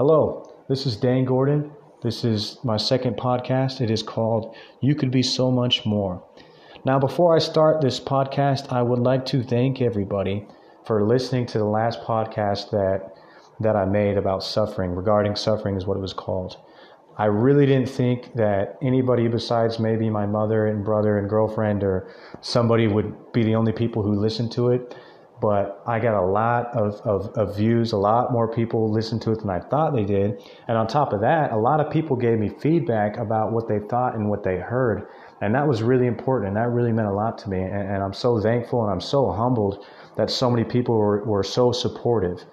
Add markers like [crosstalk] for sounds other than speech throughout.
Hello, this is Dan Gordon. This is my second podcast. It is called You Could Be So Much More. Now, before I start this podcast, I would like to thank everybody for listening to the last podcast that that I made about suffering. Regarding suffering is what it was called. I really didn't think that anybody besides maybe my mother and brother and girlfriend or somebody would be the only people who listened to it but I got a lot of, of, of, views. A lot more people listened to it than I thought they did. And on top of that, a lot of people gave me feedback about what they thought and what they heard. And that was really important. And that really meant a lot to me. And, and I'm so thankful and I'm so humbled that so many people were, were so supportive.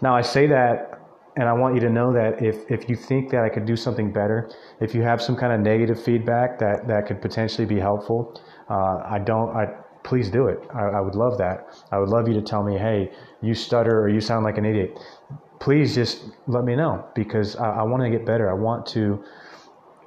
Now, I say that and I want you to know that if, if you think that I could do something better, if you have some kind of negative feedback that, that could potentially be helpful, uh, I don't, I, please do it. I, I, would love that. I would love you to tell me, hey, you stutter or you sound like an idiot. Please just let me know because I, I want to get better. I want to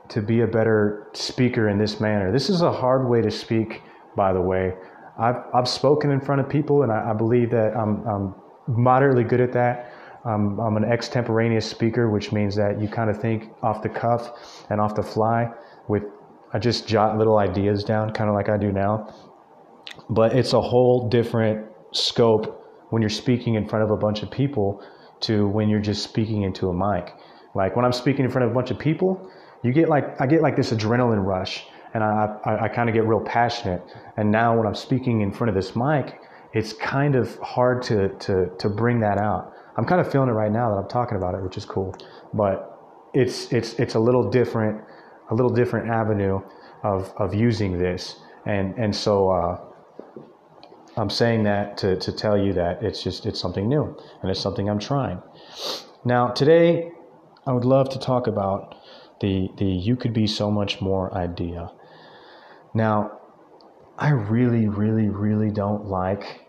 to be a better speaker in this manner. This is a hard way to speak, by the way. I've I've spoken in front of people, and I, I believe that I'm, I'm moderately good at that. Um, I'm an extemporaneous speaker, which means that you kind of think off the cuff and off the fly with I just jot little ideas down, kind of like I do now but it's a whole different scope when you're speaking in front of a bunch of people to when you're just speaking into a mic. Like when I'm speaking in front of a bunch of people, you get like I get like this adrenaline rush, and I I, I kind of get real passionate. And now when I'm speaking in front of this mic, it's kind of hard to to to bring that out. I'm kind of feeling it right now that I'm talking about it, which is cool. But it's it's it's a little different, a little different avenue of of using this, and and so. Uh, I'm saying that to, to tell you that it's just it's something new and it's something I'm trying. Now today I would love to talk about the the you could be so much more idea. Now I really really really don't like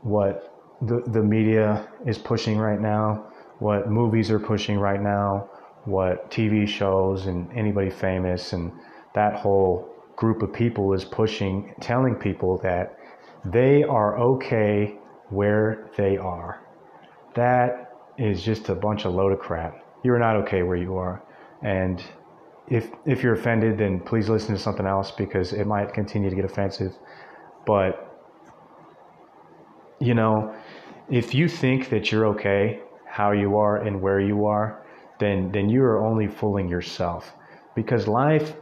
what the the media is pushing right now, what movies are pushing right now, what TV shows and anybody famous and that whole group of people is pushing telling people that they are okay where they are. That is just a bunch of load of crap. You're not okay where you are. And if if you're offended, then please listen to something else because it might continue to get offensive. But you know, if you think that you're okay how you are and where you are, then then you are only fooling yourself. Because life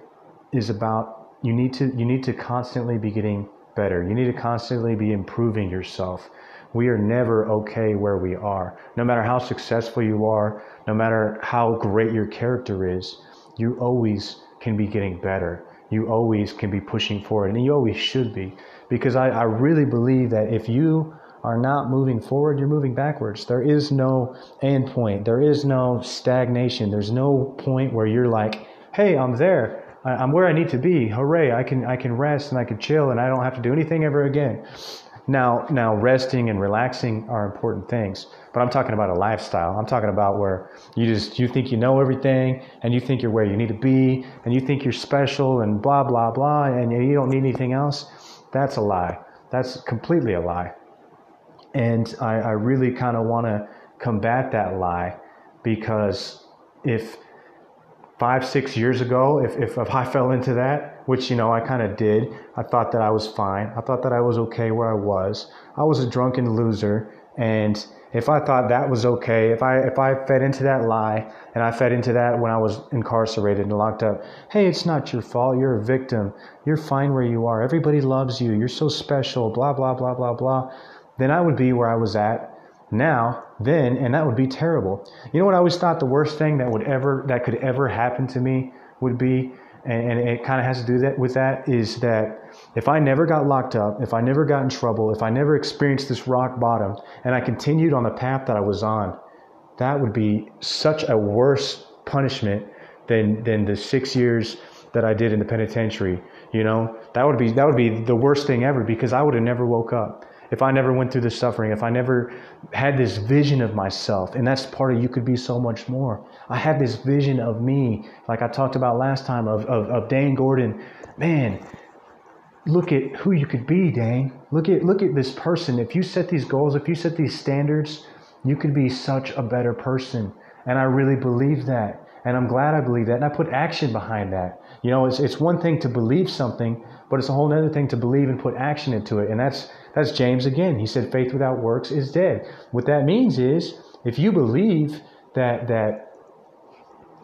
is about you need to you need to constantly be getting better. You need to constantly be improving yourself. We are never okay where we are. No matter how successful you are, no matter how great your character is, you always can be getting better. You always can be pushing forward, and you always should be. Because I, I really believe that if you are not moving forward, you're moving backwards. There is no end point, there is no stagnation, there's no point where you're like, hey, I'm there. I'm where I need to be. Hooray! I can I can rest and I can chill and I don't have to do anything ever again. Now now resting and relaxing are important things, but I'm talking about a lifestyle. I'm talking about where you just you think you know everything and you think you're where you need to be and you think you're special and blah blah blah and you don't need anything else. That's a lie. That's completely a lie. And I, I really kind of want to combat that lie because if five, six years ago, if, if, if I fell into that, which, you know, I kind of did, I thought that I was fine. I thought that I was okay where I was. I was a drunken loser. And if I thought that was okay, if I, if I fed into that lie and I fed into that when I was incarcerated and locked up, hey, it's not your fault. You're a victim. You're fine where you are. Everybody loves you. You're so special, blah, blah, blah, blah, blah. Then I would be where I was at now, then, and that would be terrible. You know what I always thought the worst thing that would ever that could ever happen to me would be, and, and it kind of has to do that with that is that if I never got locked up, if I never got in trouble, if I never experienced this rock bottom, and I continued on the path that I was on, that would be such a worse punishment than than the six years that I did in the penitentiary. You know, that would be that would be the worst thing ever because I would have never woke up if I never went through the suffering, if I never had this vision of myself, and that's part of you could be so much more. I had this vision of me, like I talked about last time, of, of, of Dan Gordon. Man, look at who you could be, Dane. Look at look at this person. If you set these goals, if you set these standards, you could be such a better person. And I really believe that. And I'm glad I believe that. And I put action behind that. You know, it's, it's one thing to believe something, but it's a whole other thing to believe and put action into it. And that's, that's James again. He said, faith without works is dead. What that means is if you believe that, that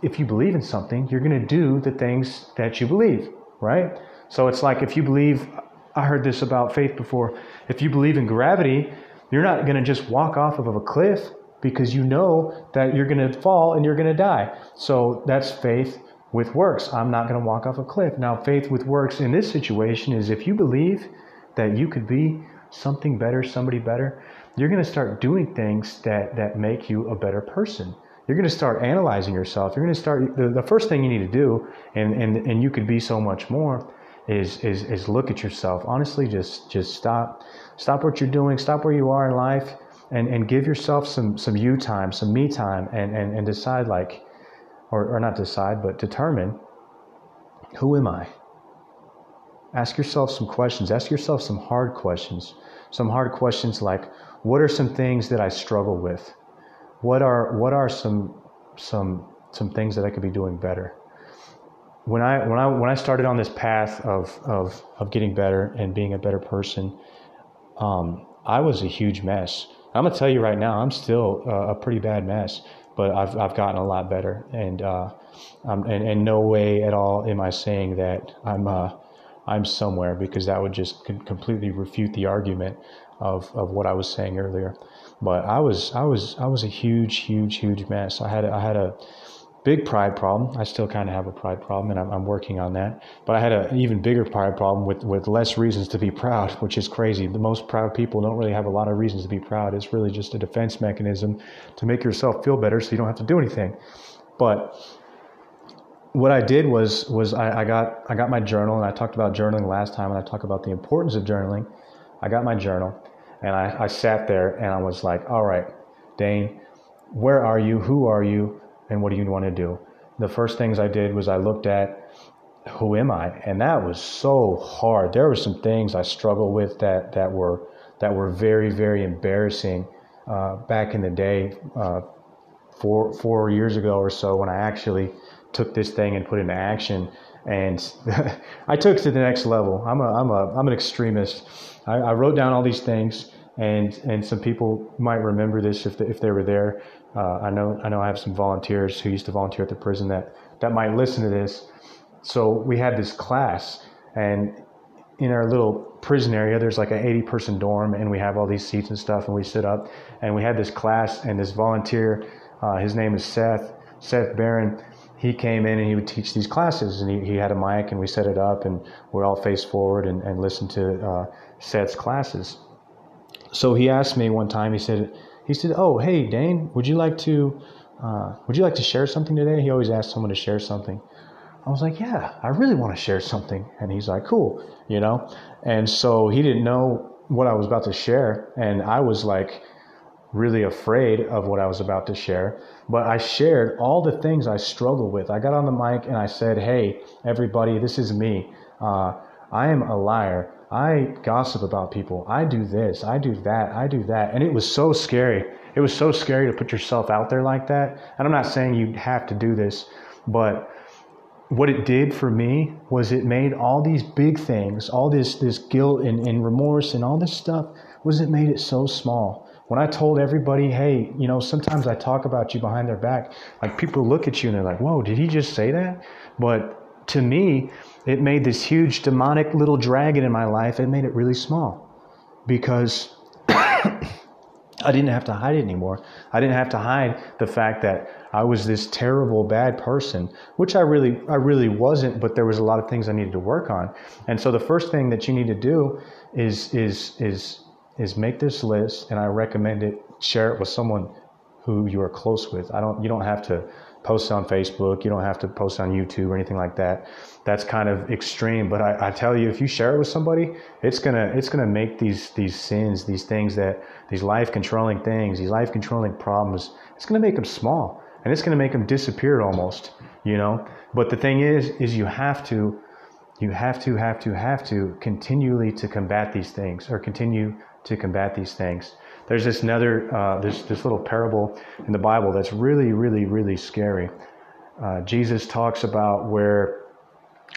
if you believe in something, you're going to do the things that you believe, right? So it's like if you believe, I heard this about faith before. If you believe in gravity, you're not going to just walk off of a cliff because you know that you're going to fall and you're going to die. So that's faith with works. I'm not going to walk off a cliff. Now, faith with works in this situation is if you believe that you could be something better, somebody better, you're going to start doing things that, that make you a better person. You're going to start analyzing yourself. You're going to start, the, the first thing you need to do, and, and, and you could be so much more, is, is, is look at yourself. Honestly, just, just stop. Stop what you're doing. Stop where you are in life and, and give yourself some, some you time, some me time, and, and, and decide, like, or, or not decide, but determine who am I? Ask yourself some questions. Ask yourself some hard questions. Some hard questions like, what are some things that I struggle with? What are what are some some some things that I could be doing better? When I when I when I started on this path of of of getting better and being a better person, um, I was a huge mess. I'm gonna tell you right now, I'm still uh, a pretty bad mess, but I've I've gotten a lot better, and uh, and, and no way at all am I saying that I'm uh, I'm somewhere because that would just completely refute the argument of, of what I was saying earlier. But I was I was I was a huge huge huge mess. I had a, I had a big pride problem. I still kind of have a pride problem, and I'm, I'm working on that. But I had an even bigger pride problem with, with less reasons to be proud, [laughs] which is crazy. The most proud people don't really have a lot of reasons to be proud. It's really just a defense mechanism to make yourself feel better so you don't have to do anything. But what I did was was I, I got I got my journal, and I talked about journaling last time, and I talked about the importance of journaling. I got my journal, and I, I sat there, and I was like, all right, Dane, where are you? Who are you? and what do you want to do? The first things I did was I looked at who am I, and that was so hard. There were some things I struggled with that that were that were very very embarrassing uh, back in the day, uh, four four years ago or so, when I actually took this thing and put it into action. And [laughs] I took it to the next level. I'm a I'm a I'm an extremist. I, I wrote down all these things and and some people might remember this if they, if they were there. Uh, I know I know I have some volunteers who used to volunteer at the prison that that might listen to this. So we had this class, and in our little prison area, there's like an 80 person dorm, and we have all these seats and stuff, and we sit up, and we had this class, and this volunteer, uh, his name is Seth Seth Barron. He came in and he would teach these classes, and he, he had a mic, and we set it up, and we're all face forward and, and listen to uh, Seth's classes. So he asked me one time. He said, he said, "Oh, hey, Dane, would you like to, uh, would you like to share something today?" He always asked someone to share something. I was like, "Yeah, I really want to share something." And he's like, "Cool," you know. And so he didn't know what I was about to share, and I was like really afraid of what I was about to share. But I shared all the things I struggle with. I got on the mic and I said, "Hey, everybody, this is me. Uh, I am a liar. I gossip about people. I do this. I do that. I do that. And it was so scary. It was so scary to put yourself out there like that. And I'm not saying you have to do this, but what it did for me was it made all these big things, all this this guilt and, and remorse and all this stuff, was it made it so small. When I told everybody, hey, you know, sometimes I talk about you behind their back, like people look at you and they're like, whoa, did he just say that? But to me, it made this huge demonic little dragon in my life. It made it really small because [coughs] I didn't have to hide it anymore. I didn't have to hide the fact that I was this terrible bad person, which I really I really wasn't, but there was a lot of things I needed to work on. And so the first thing that you need to do is is is is make this list and I recommend it share it with someone who you are close with. I don't you don't have to post on Facebook. You don't have to post on YouTube or anything like that. That's kind of extreme. But I, I, tell you, if you share it with somebody, it's gonna it's gonna make these these sins, these things that these life controlling things, these life controlling problems, it's gonna make them small and it's gonna make them disappear almost. You know. But the thing is, is you have to you have to have to have to continually to combat these things or continue to combat these things There's this another uh, this this little parable in the Bible that's really really really scary. Uh, Jesus talks about where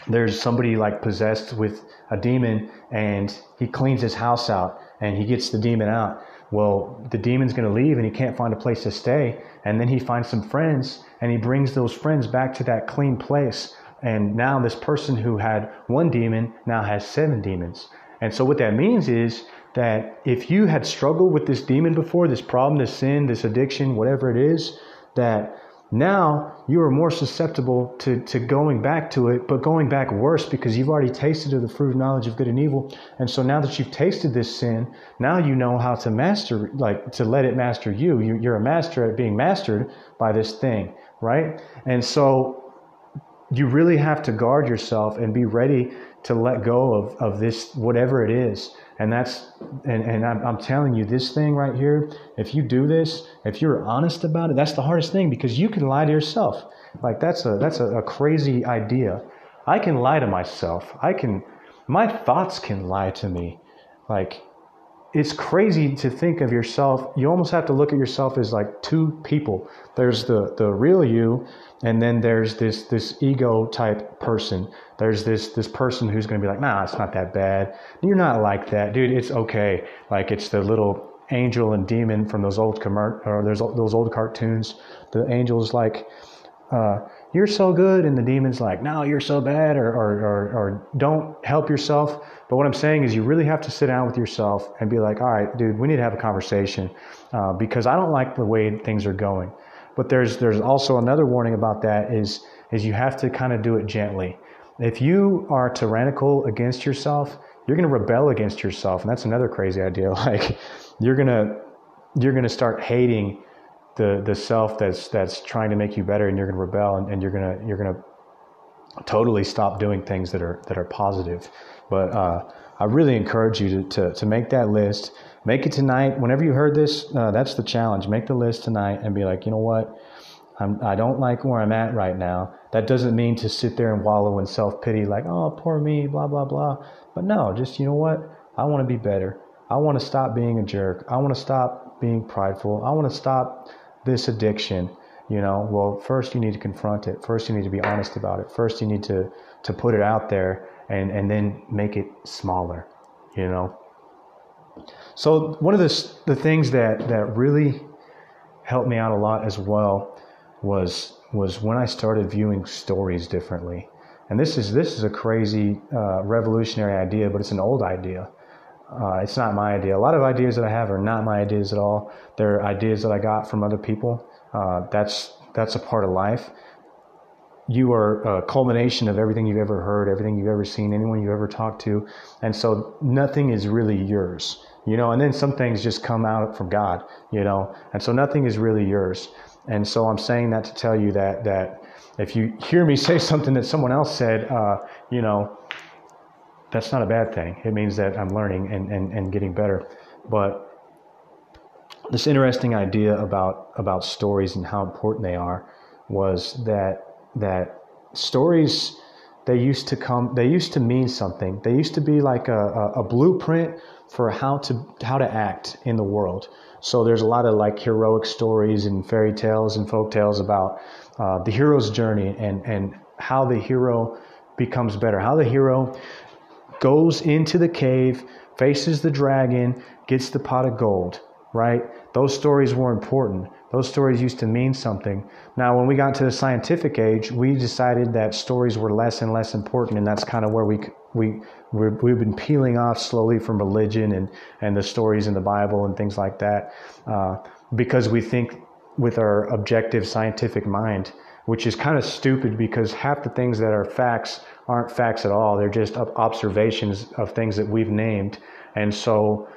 there's somebody like possessed with a demon and he cleans his house out and he gets the demon out. Well, the demon's going to leave and he can't find a place to stay. And then he finds some friends and he brings those friends back to that clean place. And now this person who had one demon now has seven demons. And so what that means is that if you had struggled with this demon before, this problem, this sin, this addiction, whatever it is, that now you are more susceptible to, to going back to it, but going back worse because you've already tasted of the fruit of knowledge of good and evil. And so now that you've tasted this sin, now you know how to master, like to let it master you. you you're a master at being mastered by this thing, right? And so you really have to guard yourself and be ready to let go of, of this, whatever it is. And that's, and, and I'm, I'm telling you, this thing right here, if you do this, if you're honest about it, that's the hardest thing because you can lie to yourself. Like that's a, that's a, a crazy idea. I can lie to myself. I can, my thoughts can lie to me. Like, it's crazy to think of yourself. You almost have to look at yourself as like two people. There's the the real you, and then there's this this ego type person. There's this this person who's going to be like, nah, it's not that bad. You're not like that, dude. It's okay. Like it's the little angel and demon from those old commer- or there's those old cartoons. The angel's like, uh, you're so good, and the demon's like, no, you're so bad, or, or, or, or don't help yourself. But what I'm saying is, you really have to sit down with yourself and be like, all right, dude, we need to have a conversation uh, because I don't like the way things are going. But there's there's also another warning about that is is you have to kind of do it gently. If you are tyrannical against yourself, you're going to rebel against yourself, and that's another crazy idea. [laughs] Like you're gonna you're gonna start hating the the self that's that's trying to make you better, and you're gonna rebel, and, and you're gonna you're gonna totally stop doing things that are that are positive. But uh, I really encourage you to, to, to make that list. Make it tonight. Whenever you heard this, uh, that's the challenge. Make the list tonight and be like, you know what? I'm, I don't like where I'm at right now. That doesn't mean to sit there and wallow in self pity, like, oh, poor me, blah, blah, blah. But no, just, you know what? I want to be better. I want to stop being a jerk. I want to stop being prideful. I want to stop this addiction. You know, well, first you need to confront it. First you need to be honest about it. First you need to, to put it out there and, and then make it smaller, you know. So one of the, the things that, that really helped me out a lot as well was was when I started viewing stories differently. And this is this is a crazy uh, revolutionary idea, but it's an old idea. Uh, it's not my idea. A lot of ideas that I have are not my ideas at all. They're ideas that I got from other people. Uh, that's that's a part of life you are a culmination of everything you've ever heard, everything you've ever seen, anyone you've ever talked to. And so nothing is really yours, you know, and then some things just come out from God, you know, and so nothing is really yours. And so I'm saying that to tell you that, that if you hear me [laughs] say something that someone else said, uh, you know, that's not a bad thing. It means that I'm learning and, and, and getting better. But this interesting idea about, about stories and how important they are was that that stories they used to come they used to mean something. They used to be like a, a, a, blueprint for how to how to act in the world. So there's a lot of like heroic stories and fairy tales and folk tales about uh, the hero's journey and and how the hero becomes better. How the hero goes into the cave faces the dragon gets the pot of gold right? Those stories were important those stories used to mean something. Now, when we got to the scientific age, we decided that stories were less and less important, and that's kind of where we we we've been peeling off slowly from religion and and the stories in the Bible and things like that, uh, because we think with our objective scientific mind, which is kind of stupid because half the things that are facts aren't facts at all. They're just observations of things that we've named, and so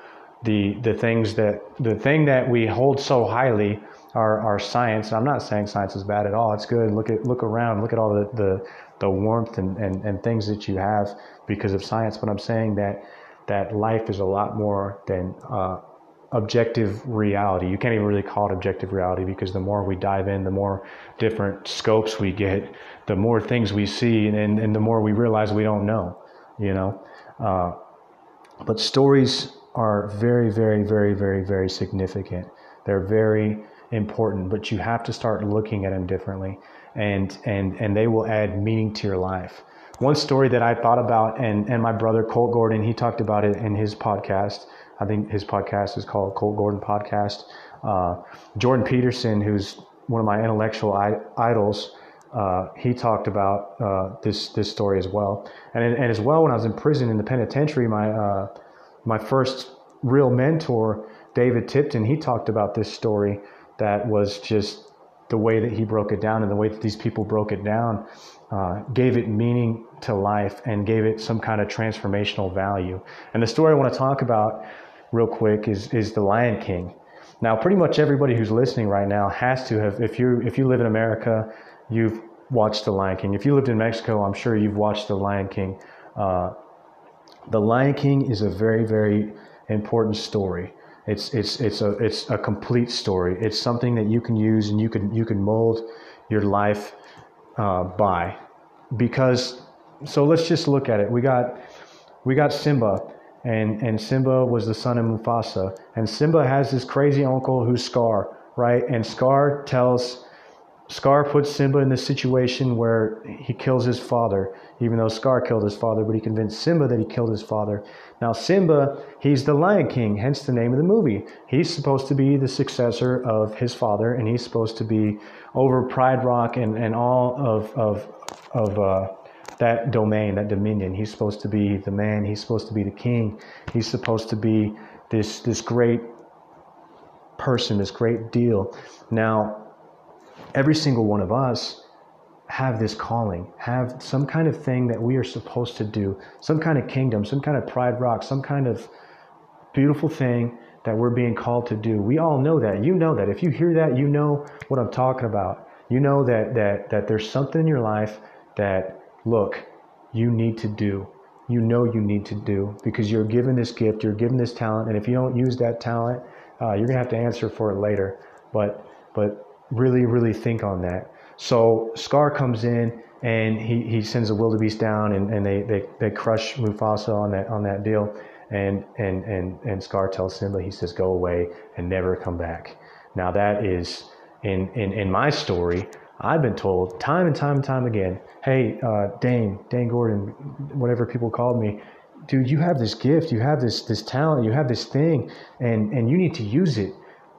the the things that the thing that we hold so highly our, our science. I'm not saying science is bad at all. It's good. Look at look around. Look at all the the, the warmth and, and, and things that you have because of science. But I'm saying that that life is a lot more than uh, objective reality. You can't even really call it objective reality because the more we dive in, the more different scopes we get, the more things we see, and, and the more we realize we don't know, you know. Uh, but stories are very, very, very, very, very significant. They're very important, but you have to start looking at them differently, and and and they will add meaning to your life. One story that I thought about, and and my brother Colt Gordon, he talked about it in his podcast. I think his podcast is called Colt Gordon Podcast. Uh, Jordan Peterson, who's one of my intellectual idols, uh, he talked about uh, this this story as well. And and as well, when I was in prison in the penitentiary, my uh, my first real mentor, David Tipton, he talked about this story that was just the way that he broke it down and the way that these people broke it down uh, gave it meaning to life and gave it some kind of transformational value. And the story I want to talk about real quick is is the Lion King. Now, pretty much everybody who's listening right now has to have. If you if you live in America, you've watched The Lion King. If you lived in Mexico, I'm sure you've watched The Lion King. Uh, the Lion King is a very very important story. It's it's it's a it's a complete story. It's something that you can use and you can you can mold your life uh, by, because so let's just look at it. We got we got Simba and and Simba was the son of Mufasa, and Simba has this crazy uncle who's Scar, right? And Scar tells Scar puts Simba in this situation where he kills his father, even though Scar killed his father, but he convinced Simba that he killed his father. Now, Simba, he's the Lion King, hence the name of the movie. He's supposed to be the successor of his father, and he's supposed to be over Pride Rock and, and all of, of, of uh, that domain, that dominion. He's supposed to be the man. He's supposed to be the king. He's supposed to be this this great person, this great deal. Now, every single one of us have this calling, have some kind of thing that we are supposed to do, some kind of kingdom, some kind of pride rock, some kind of beautiful thing that we're being called to do. We all know that. You know that. If you hear that, you know what I'm talking about. You know that that that there's something in your life that look, you need to do. You know you need to do because you're given this gift, you're given this talent, and if you don't use that talent, uh, you're gonna have to answer for it later. But but really really think on that. So Scar comes in and he, he sends the wildebeest down and, and they, they, they crush Mufasa on that on that deal. And, and, and, and Scar tells Simba, he says, go away and never come back. Now that is in, in, in my story, I've been told time and time and time again, hey, uh, Dane, Dane Gordon, whatever people called me, dude, you have this gift, you have this this talent, you have this thing, and and you need to use it.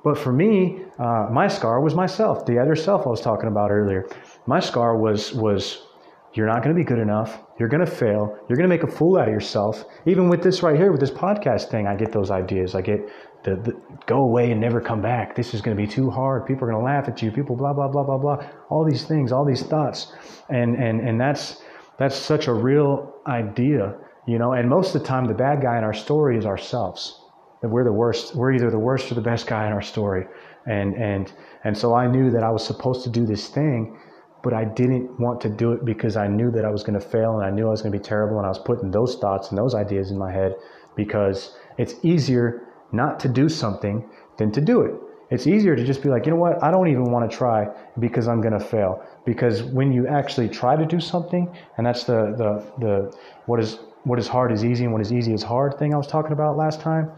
But for me, uh, my scar was myself, the other self I was talking about earlier. My scar was was you're not going to be good enough. You're going to fail. You're going to make a fool out of yourself. Even with this right here, with this podcast thing, I get those ideas. I get the, the, go away and never come back. This is going to be too hard. People are going to laugh at you. People blah blah blah blah blah. All these things, all these thoughts, and and and that's that's such a real idea, you know. And most of the time, the bad guy in our story is ourselves. That we're the worst. We're either the worst or the best guy in our story. And and and so I knew that I was supposed to do this thing, but I didn't want to do it because I knew that I was going to fail and I knew I was going to be terrible. And I was putting those thoughts and those ideas in my head because it's easier not to do something than to do it. It's easier to just be like, you know what, I don't even want to try because I'm going to fail. Because when you actually try to do something, and that's the, the, the what is what is hard is easy and what is easy is hard thing I was talking about last time,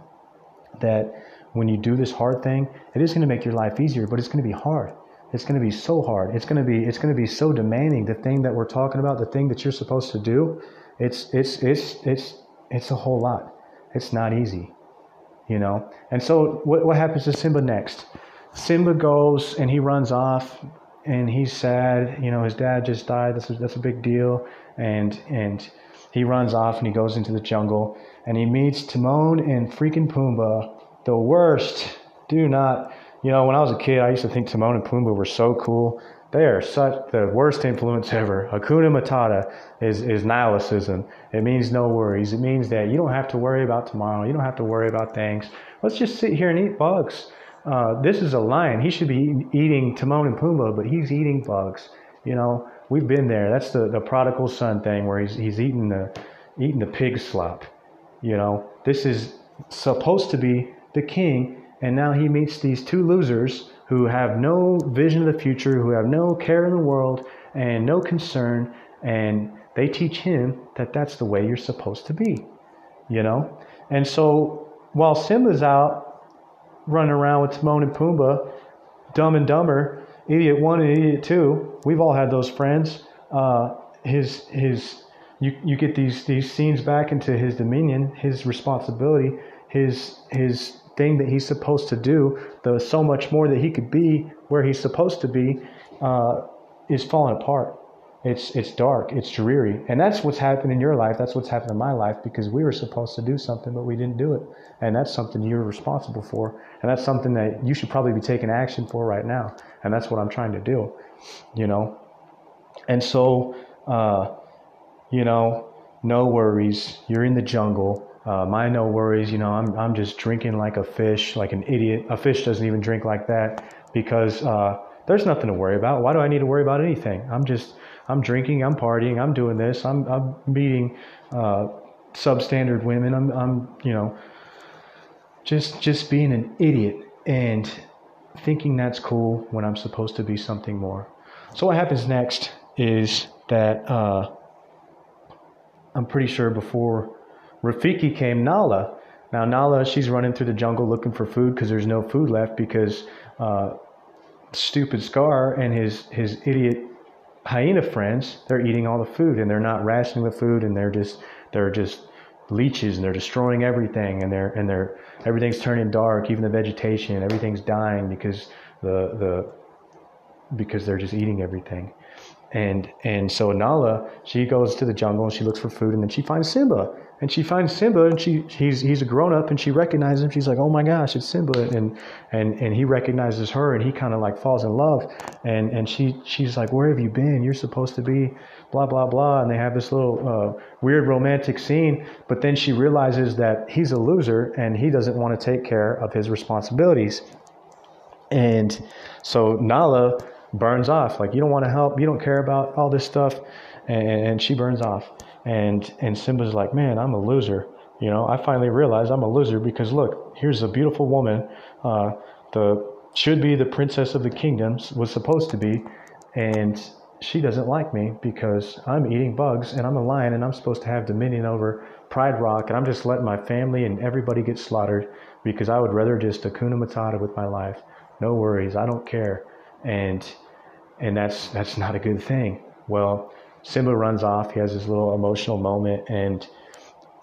that when you do this hard thing, it is going to make your life easier, but it's going to be hard. It's going to be so hard. It's going to be it's going to be so demanding. The thing that we're talking about, the thing that you're supposed to do, it's it's it's it's it's a whole lot. It's not easy you know. And so what, what happens to Simba next? Simba goes and he runs off and he's sad. You know, his dad just died. That's a, that's a big deal. And and he runs off and he goes into the jungle and he meets Timon and freaking Pumbaa, the worst. Do not, you know, when I was a kid, I used to think Timon and Pumbaa were so cool. They are such the worst influence ever. Hakuna Matata is, is nihilism. It means no worries. It means that you don't have to worry about tomorrow. You don't have to worry about things. Let's just sit here and eat bugs. Uh, this is a lion. He should be eating Timon and Pumbaa, but he's eating bugs. You know, we've been there. That's the, the prodigal son thing where he's, he's eating the eating the pig slop. You know, this is supposed to be the king, and now he meets these two losers who have no vision of the future, who have no care in the world and no concern, and they teach him that that's the way you're supposed to be, you know? And so while Simba's out running around with Timon and Pumbaa, Dumb and Dumber, Idiot One and Idiot Two, we've all had those friends. Uh, his his you you get these these scenes back into his dominion, his responsibility, his his thing that he's supposed to do, the so much more that he could be where he's supposed to be, uh, is falling apart. It's it's dark, it's dreary, and that's what's happened in your life. That's what's happened in my life because we were supposed to do something, but we didn't do it, and that's something you're responsible for, and that's something that you should probably be taking action for right now, and that's what I'm trying to do, you know. And so, uh, you know, no worries. You're in the jungle. Uh, my no worries. You know, I'm I'm just drinking like a fish, like an idiot. A fish doesn't even drink like that because uh, there's nothing to worry about. Why do I need to worry about anything? I'm just I'm drinking, I'm partying, I'm doing this, I'm, I'm meeting uh, substandard women, I'm, I'm, you know, just just being an idiot and thinking that's cool when I'm supposed to be something more. So what happens next is that uh, I'm pretty sure before Rafiki came, Nala. Now Nala, she's running through the jungle looking for food because there's no food left because uh, stupid Scar and his his idiot hyena friends, they're eating all the food and they're not rationing the food and they're just they're just leeches and they're destroying everything and they're and they're everything's turning dark, even the vegetation, everything's dying because the the because they're just eating everything. And and so Nala, she goes to the jungle and she looks for food and then she finds Simba and she finds Simba and she he's he's a grown up and she recognizes him. She's like, oh my gosh, it's Simba, and and and he recognizes her and he kind of like falls in love, and and she she's like, where have you been? You're supposed to be blah blah blah, and they have this little uh, weird romantic scene, but then she realizes that he's a loser and he doesn't want to take care of his responsibilities, and so Nala burns off like you don't want to help, you don't care about all this stuff, and, and she burns off and and Simba's like, man, I'm a loser. You know, I finally realized I'm a loser because look, here's a beautiful woman, uh, the should be the princess of the kingdoms was supposed to be, and she doesn't like me because I'm eating bugs and I'm a lion and I'm supposed to have dominion over Pride Rock and I'm just letting my family and everybody get slaughtered because I would rather just Hakuna Matata with my life. No worries, I don't care. And and that's that's not a good thing. Well, Simba runs off. He has this little emotional moment, and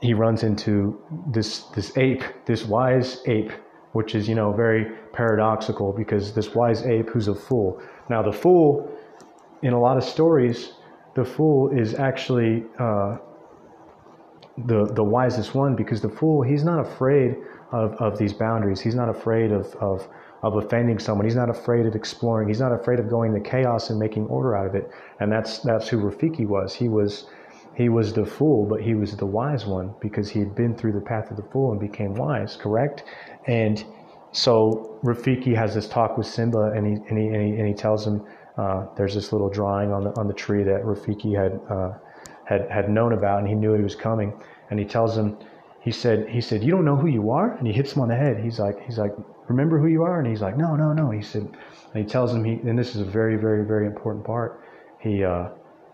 he runs into this this ape, this wise ape, which is you know very paradoxical because this wise ape who's a fool. Now the fool, in a lot of stories, the fool is actually uh, the the wisest one because the fool he's not afraid of, of these boundaries. He's not afraid of, of of offending someone. He's not afraid of exploring. He's not afraid of going to chaos and making order out of it. And that's that's who Rafiki was. He was he was the fool, but he was the wise one because he had been through the path of the fool and became wise. Correct? And so Rafiki has this talk with Simba, and he and he and he, and he tells him uh, there's this little drawing on the on the tree that Rafiki had uh, had had known about, and he knew he was coming. And he tells him, he said he said you don't know who you are, and he hits him on the head. He's like he's like remember who you are? And he's like, no, no, no. He said, he tells him, he, and this is a very, very, very important part. He, uh,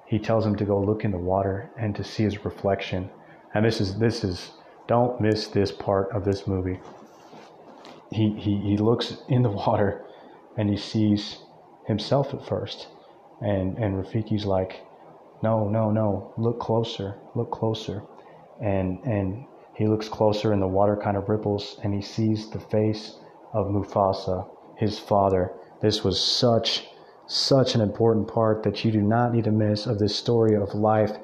he tells him to go look in the water and to see his reflection. And this is, this is, don't miss this part of this movie. He, he, he looks in the [laughs] water and he sees himself at first. And, and Rafiki's like, no, no, no, look closer, look closer. And, and he looks closer and the water kind of ripples and he sees the face of Mufasa, his father. This was such, such an important part that you do not need to miss of this story of life.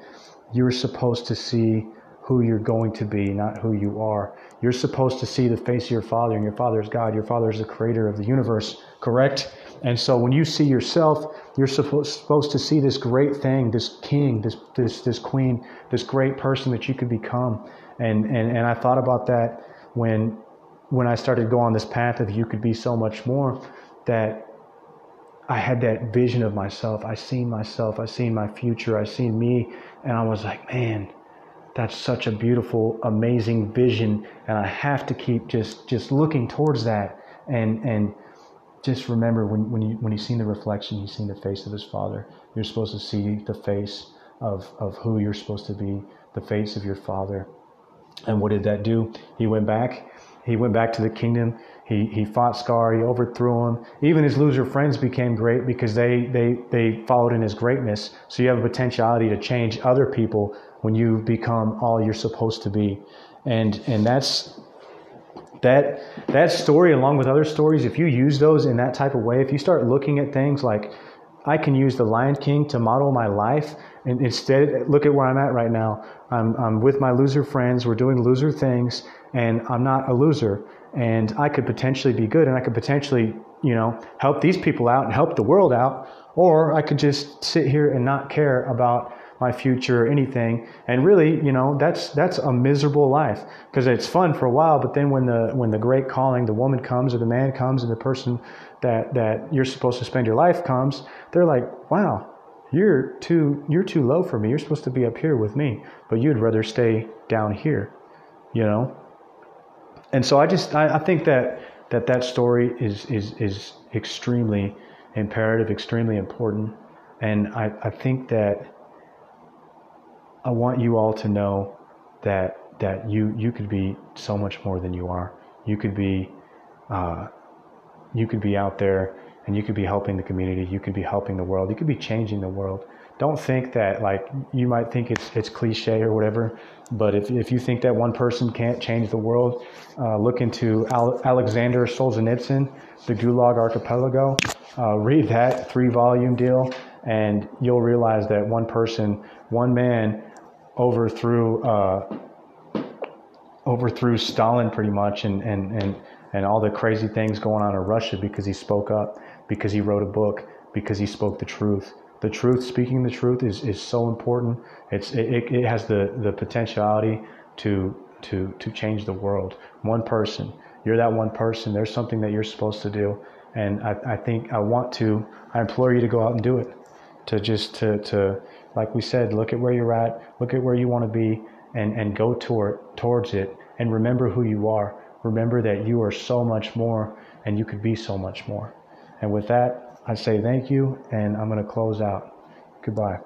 You're supposed to see who you're going to be, not who you are. You're supposed to see the face of your father, and your father is God. Your father is the creator of the universe, correct? And so when you see yourself, you're supposed to see this great thing, this king, this, this, this queen, this great person that you could become. And, and, and I thought about that when when I started to go on this path of you could be so much more, that I had that vision of myself. I seen myself. I seen my future. I seen me, and I was like, man, that's such a beautiful, amazing vision, and I have to keep just just looking towards that, and and just remember when when you when you seen the reflection, you seen the face of his father. You're supposed to see the face of of who you're supposed to be, the face of your father. And what did that do? He went back he went back to the kingdom. He, he fought Scar. He overthrew him. Even his loser friends became great because they, they, they followed in his greatness. So you have a potentiality to change other people when you become all you're supposed to be. And, and that's, that, that story, along with other stories, if you use those in that type of way, if you start looking at things like, I can use the Lion King to model my life, and instead, look at where I'm at right now. I'm, I'm with my loser friends. We're doing loser things, and I'm not a loser and I could potentially be good and I could potentially, you know, help these people out and help the world out, or I could just sit here and not care about my future or anything. And really, you know, that's that's a miserable life because it's fun for a while, but then when the when the great calling, the woman comes or the man comes and the person that that you're supposed to spend your life comes, they're like, "Wow, you're too you're too low for me. You're supposed to be up here with me, but you'd rather stay down here." You know? and so I just I, I, think that that that story is is is extremely imperative, extremely important, and I, I think that I want you all to know that that you you could be so much more than you are. You could be uh, you could be out there and you could be helping the community. You could be helping the world. You could be changing the world don't think that like you might think it's it's cliche or whatever, but if if you think that one person can't change the world, uh, look into Al- Alexander Solzhenitsyn, the Gulag Archipelago. Uh, read that three volume deal, and you'll realize that one person, one man, overthrew uh, overthrew Stalin pretty much, and and and and all the crazy things going on in Russia because he spoke up, because he wrote a book, because he spoke the truth the truth, speaking the truth, is, is so important. It's it, it has the, the potentiality to to to change the world. One person, you're that one person. There's something that you're supposed to do, and I, I think I want to. I implore you to go out and do it. To just to to like we said, look at where you're at, look at where you want to be, and and go toward towards it, and remember who you are. Remember that you are so much more, and you could be so much more. And with that, I say thank you, and I'm going to close out. Goodbye.